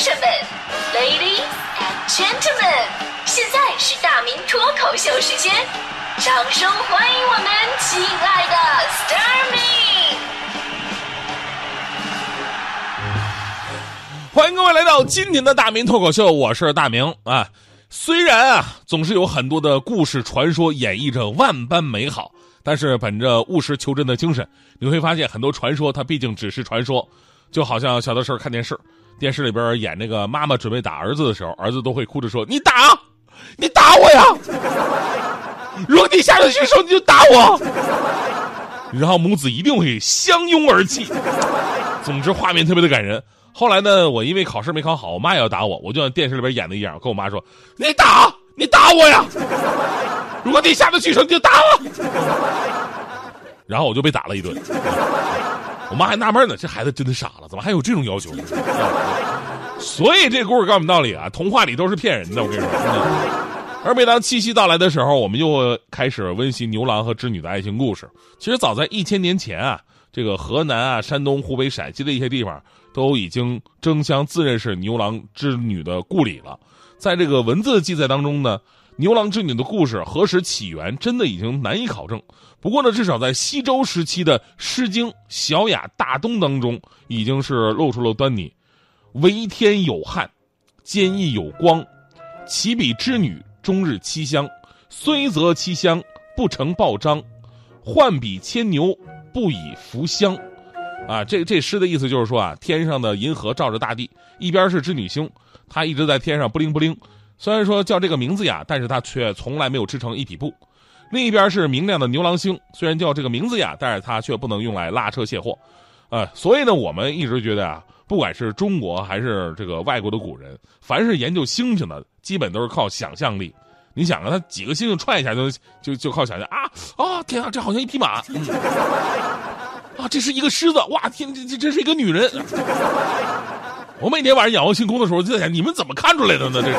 生们，Ladies and Gentlemen，现在是大明脱口秀时间，掌声欢迎我们亲爱的 s t a r m i 欢迎各位来到今天的大明脱口秀，我是大明啊。虽然啊，总是有很多的故事传说演绎着万般美好，但是本着务实求真的精神，你会发现很多传说它毕竟只是传说。就好像小的时候看电视，电视里边演那个妈妈准备打儿子的时候，儿子都会哭着说：“你打，你打我呀！如果你下得去手，你就打我。”然后母子一定会相拥而泣。总之画面特别的感人。后来呢，我因为考试没考好，我妈也要打我，我就像电视里边演的一样，跟我妈说：“你打，你打我呀！如果你下得去手，你就打我。”然后我就被打了一顿。我妈还纳闷呢，这孩子真的傻了，怎么还有这种要求？所以这故事告诉我们道理啊，童话里都是骗人的。我跟你说，而每当七夕到来的时候，我们就开始温习牛郎和织女的爱情故事。其实早在一千年前啊，这个河南啊、山东、湖北、陕西的一些地方都已经争相自认是牛郎织女的故里了。在这个文字记载当中呢。牛郎织女的故事何时起源，真的已经难以考证。不过呢，至少在西周时期的《诗经·小雅·大东》当中，已经是露出了端倪。为天有汉，坚毅有光，其比织女终日栖香。虽则栖香，不成报章。换比牵牛，不以扶香。啊，这这诗的意思就是说啊，天上的银河照着大地，一边是织女星，她一直在天上不灵不灵。虽然说叫这个名字呀，但是它却从来没有织成一匹布。另一边是明亮的牛郎星，虽然叫这个名字呀，但是它却不能用来拉车卸货。呃，所以呢，我们一直觉得啊，不管是中国还是这个外国的古人，凡是研究星星的，基本都是靠想象力。你想啊，他几个星星串一下就就就靠想象啊啊！天啊，这好像一匹马。啊，这是一个狮子。哇，天，这这这是一个女人。我每天晚上仰望星空的时候，就在想，你们怎么看出来的呢？这是，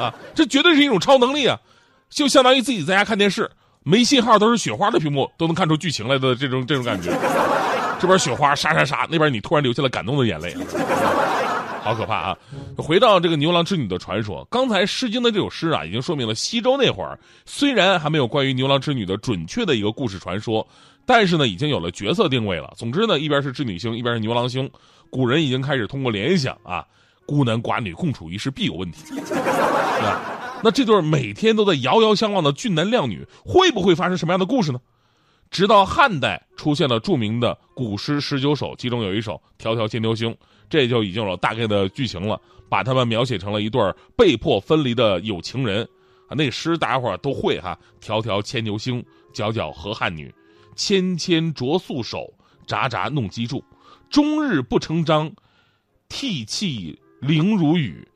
啊，这绝对是一种超能力啊！就相当于自己在家看电视，没信号都是雪花的屏幕，都能看出剧情来的这种这种感觉。这边雪花沙沙沙，那边你突然流下了感动的眼泪，好可怕啊！回到这个牛郎织女的传说，刚才《诗经》的这首诗啊，已经说明了西周那会儿虽然还没有关于牛郎织女的准确的一个故事传说，但是呢，已经有了角色定位了。总之呢，一边是织女星，一边是牛郎星。古人已经开始通过联想啊，孤男寡女共处一室必有问题，那这对每天都在遥遥相望的俊男靓女，会不会发生什么样的故事呢？直到汉代出现了著名的古诗十九首，其中有一首《迢迢牵牛星》，这就已经有了大概的剧情了，把他们描写成了一对被迫分离的有情人啊。那诗大家伙都会哈，《迢迢牵牛星》，皎皎河汉女，纤纤擢素手，札札弄机杼。终日不成章，涕泣零如雨。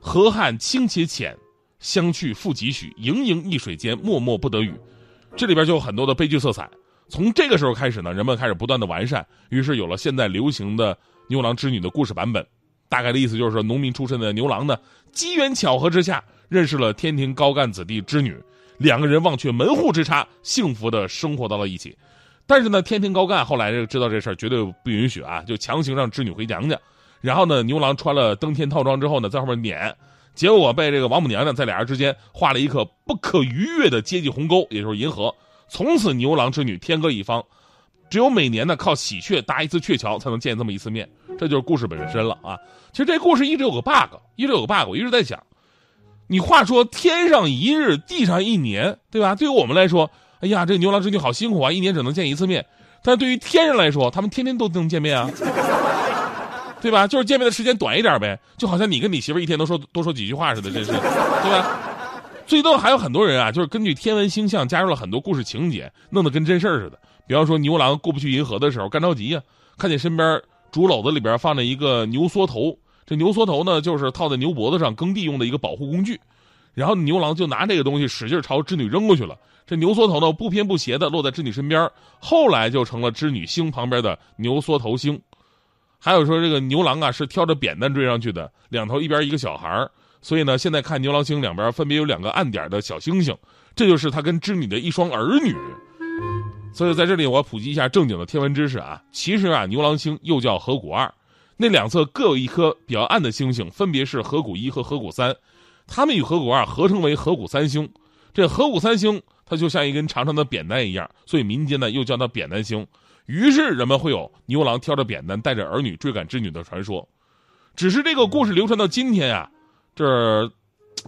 河汉清且浅，相去复几许？盈盈一水间，脉脉不得语。这里边就有很多的悲剧色彩。从这个时候开始呢，人们开始不断的完善，于是有了现在流行的牛郎织女的故事版本。大概的意思就是说，农民出身的牛郎呢，机缘巧合之下认识了天庭高干子弟织女，两个人忘却门户之差，幸福的生活到了一起。但是呢，天庭高干后来就知道这事儿绝对不允许啊，就强行让织女回娘家。然后呢，牛郎穿了登天套装之后呢，在后面撵，结果被这个王母娘娘在俩人之间画了一颗不可逾越的阶级鸿沟，也就是银河。从此牛郎织女天各一方，只有每年呢靠喜鹊搭一次鹊桥才能见这么一次面。这就是故事本身了啊。其实这故事一直有个 bug，一直有个 bug，我一直在想，你话说天上一日，地上一年，对吧？对于我们来说。哎呀，这牛郎织女好辛苦啊，一年只能见一次面。但对于天人来说，他们天天都能见面啊，对吧？就是见面的时间短一点呗，就好像你跟你媳妇一天都说多说几句话似的，真是，对吧？最多还有很多人啊，就是根据天文星象加入了很多故事情节，弄得跟真事儿似的。比方说牛郎过不去银河的时候，干着急呀，看见身边竹篓子里边放着一个牛缩头，这牛缩头呢，就是套在牛脖子上耕地用的一个保护工具。然后牛郎就拿这个东西使劲朝织女扔过去了。这牛缩头呢，不偏不斜的落在织女身边，后来就成了织女星旁边的牛缩头星。还有说这个牛郎啊是挑着扁担追上去的，两头一边一个小孩所以呢现在看牛郎星两边分别有两个暗点的小星星，这就是他跟织女的一双儿女。所以在这里我要普及一下正经的天文知识啊，其实啊牛郎星又叫河谷二，那两侧各有一颗比较暗的星星，分别是河谷一和河谷三，它们与河谷二合称为河谷三星。这河谷三星它就像一根长长的扁担一样，所以民间呢又叫它扁担星。于是人们会有牛郎挑着扁担带着儿女追赶织女的传说。只是这个故事流传到今天呀，这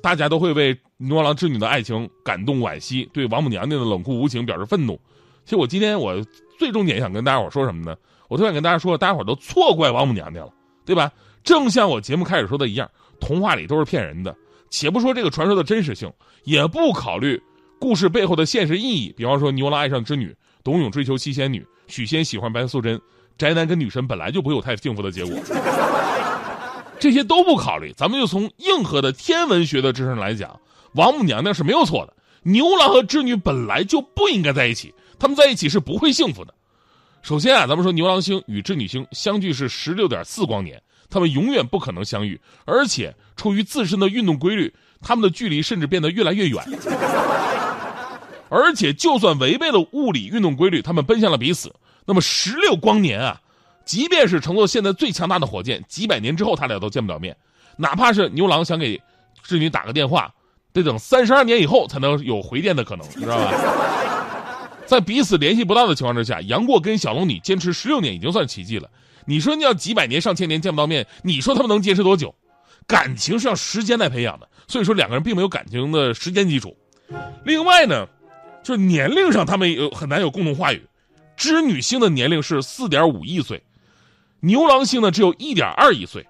大家都会为牛郎织女的爱情感动惋惜，对王母娘娘的冷酷无情表示愤怒。其实我今天我最重点想跟大家伙说什么呢？我特想跟大家说，大家伙都错怪王母娘娘了，对吧？正像我节目开始说的一样，童话里都是骗人的。且不说这个传说的真实性，也不考虑故事背后的现实意义。比方说，牛郎爱上织女，董永追求七仙女，许仙喜欢白素贞，宅男跟女神本来就不会有太幸福的结果。这些都不考虑，咱们就从硬核的天文学的知识来讲，王母娘娘是没有错的。牛郎和织女本来就不应该在一起，他们在一起是不会幸福的。首先啊，咱们说牛郎星与织女星相距是十六点四光年，他们永远不可能相遇，而且出于自身的运动规律，他们的距离甚至变得越来越远。而且就算违背了物理运动规律，他们奔向了彼此，那么十六光年啊，即便是乘坐现在最强大的火箭，几百年之后他俩都见不了面。哪怕是牛郎想给织女打个电话，得等三十二年以后才能有回电的可能，知道吧？在彼此联系不到的情况之下，杨过跟小龙女坚持十六年已经算奇迹了。你说你要几百年、上千年见不到面，你说他们能坚持多久？感情是要时间来培养的，所以说两个人并没有感情的时间基础。另外呢，就是年龄上他们有很难有共同话语。织女星的年龄是四点五亿岁，牛郎星呢只有一点二亿岁。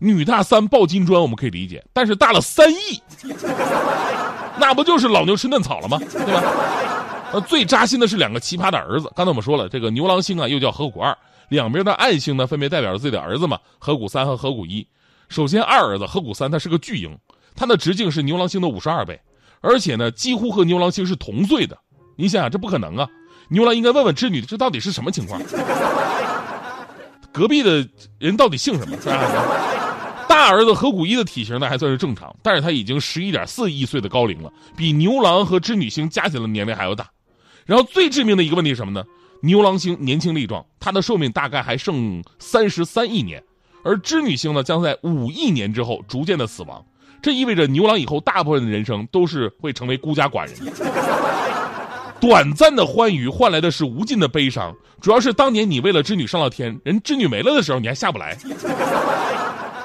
女大三抱金砖我们可以理解，但是大了三亿，那不就是老牛吃嫩草了吗？对吧？那最扎心的是两个奇葩的儿子。刚才我们说了，这个牛郎星啊，又叫河谷二，两边的暗星呢，分别代表着自己的儿子嘛，河谷三和河谷一。首先，二儿子河谷三，他是个巨婴，他的直径是牛郎星的五十二倍，而且呢，几乎和牛郎星是同岁的。你想想，这不可能啊！牛郎应该问问织女，这到底是什么情况？隔壁的人到底姓什么？大儿子何谷一的体型呢还算是正常，但是他已经十一点四亿岁的高龄了，比牛郎和织女星加起来的年龄还要大。然后最致命的一个问题是什么呢？牛郎星年轻力壮，它的寿命大概还剩三十三亿年，而织女星呢将在五亿年之后逐渐的死亡。这意味着牛郎以后大部分的人生都是会成为孤家寡人。短暂的欢愉换来的是无尽的悲伤，主要是当年你为了织女上了天，人织女没了的时候你还下不来。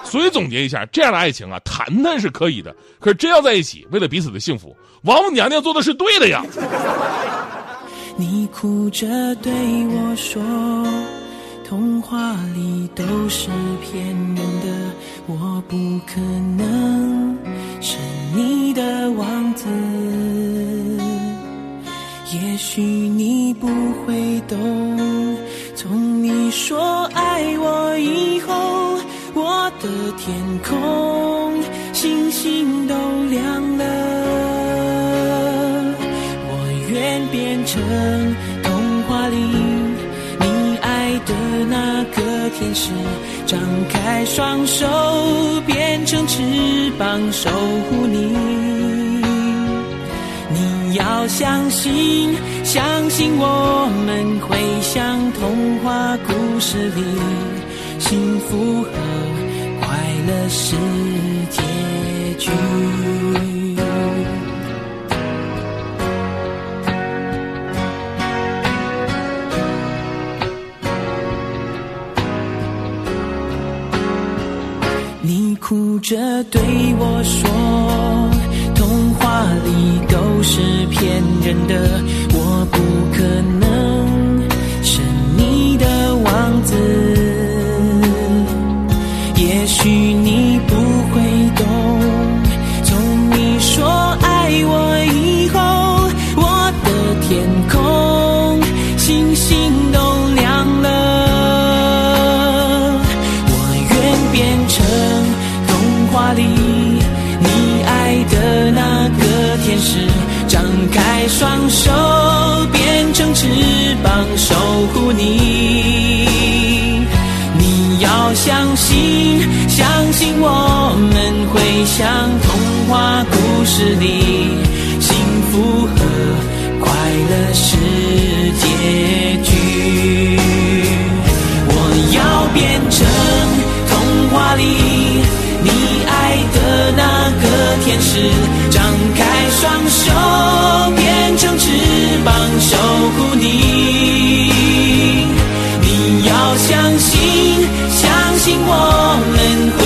所以总结一下，这样的爱情啊，谈谈是可以的，可是真要在一起，为了彼此的幸福，王母娘娘做的是对的呀。你哭着对我说，童话里都是骗人的，我不可能是你的王子。也许你不会懂，从你说爱我以后，我的天空星星都亮的那个天使，张开双手变成翅膀守护你。你要相信，相信我们会像童话故事里，幸福和快乐世界对我说：“童话里都是骗人的，手变成翅膀守护你。你要相信，相信我们会像童话故事里，我相信，相信我们会。